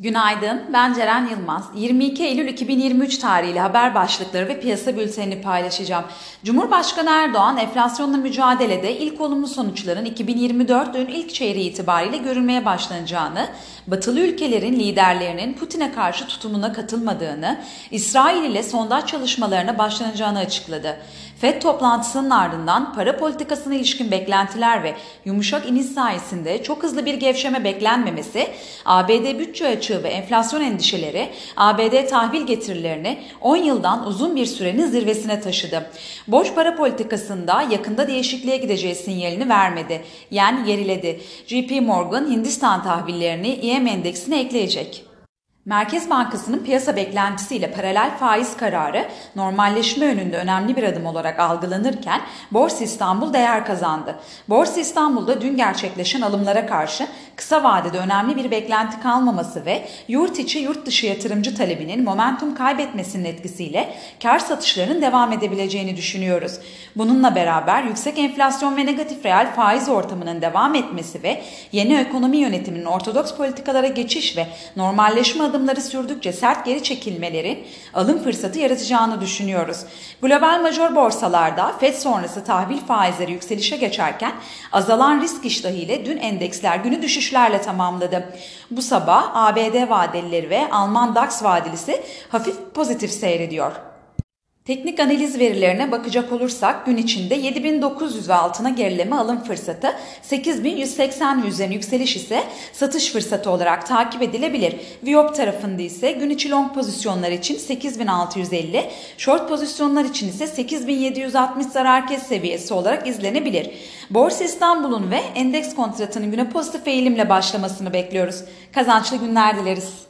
Günaydın, ben Ceren Yılmaz. 22 Eylül 2023 tarihli haber başlıkları ve piyasa bültenini paylaşacağım. Cumhurbaşkanı Erdoğan, enflasyonla mücadelede ilk olumlu sonuçların 2024'ün ilk çeyreği itibariyle görülmeye başlanacağını, batılı ülkelerin liderlerinin Putin'e karşı tutumuna katılmadığını, İsrail ile sondaj çalışmalarına başlanacağını açıkladı. FED toplantısının ardından para politikasına ilişkin beklentiler ve yumuşak iniş sayesinde çok hızlı bir gevşeme beklenmemesi, ABD bütçe açığı ve enflasyon endişeleri ABD tahvil getirilerini 10 yıldan uzun bir sürenin zirvesine taşıdı. Boş para politikasında yakında değişikliğe gideceği sinyalini vermedi. Yani geriledi. JP Morgan Hindistan tahvillerini EM endeksine ekleyecek. Merkez Bankası'nın piyasa beklentisiyle paralel faiz kararı normalleşme önünde önemli bir adım olarak algılanırken Borsa İstanbul değer kazandı. Borsa İstanbul'da dün gerçekleşen alımlara karşı kısa vadede önemli bir beklenti kalmaması ve yurt içi yurt dışı yatırımcı talebinin momentum kaybetmesinin etkisiyle kar satışlarının devam edebileceğini düşünüyoruz. Bununla beraber yüksek enflasyon ve negatif reel faiz ortamının devam etmesi ve yeni ekonomi yönetiminin ortodoks politikalara geçiş ve normalleşme adımları adımları sürdükçe sert geri çekilmelerin alım fırsatı yaratacağını düşünüyoruz. Global major borsalarda FED sonrası tahvil faizleri yükselişe geçerken azalan risk iştahıyla dün endeksler günü düşüşlerle tamamladı. Bu sabah ABD vadelileri ve Alman DAX vadelisi hafif pozitif seyrediyor. Teknik analiz verilerine bakacak olursak gün içinde 7900 ve altına gerileme alım fırsatı, 8180 üzerine yükseliş ise satış fırsatı olarak takip edilebilir. Viyop tarafında ise gün içi long pozisyonlar için 8650, short pozisyonlar için ise 8760 zarar kes seviyesi olarak izlenebilir. Borsa İstanbul'un ve endeks kontratının güne pozitif eğilimle başlamasını bekliyoruz. Kazançlı günler dileriz.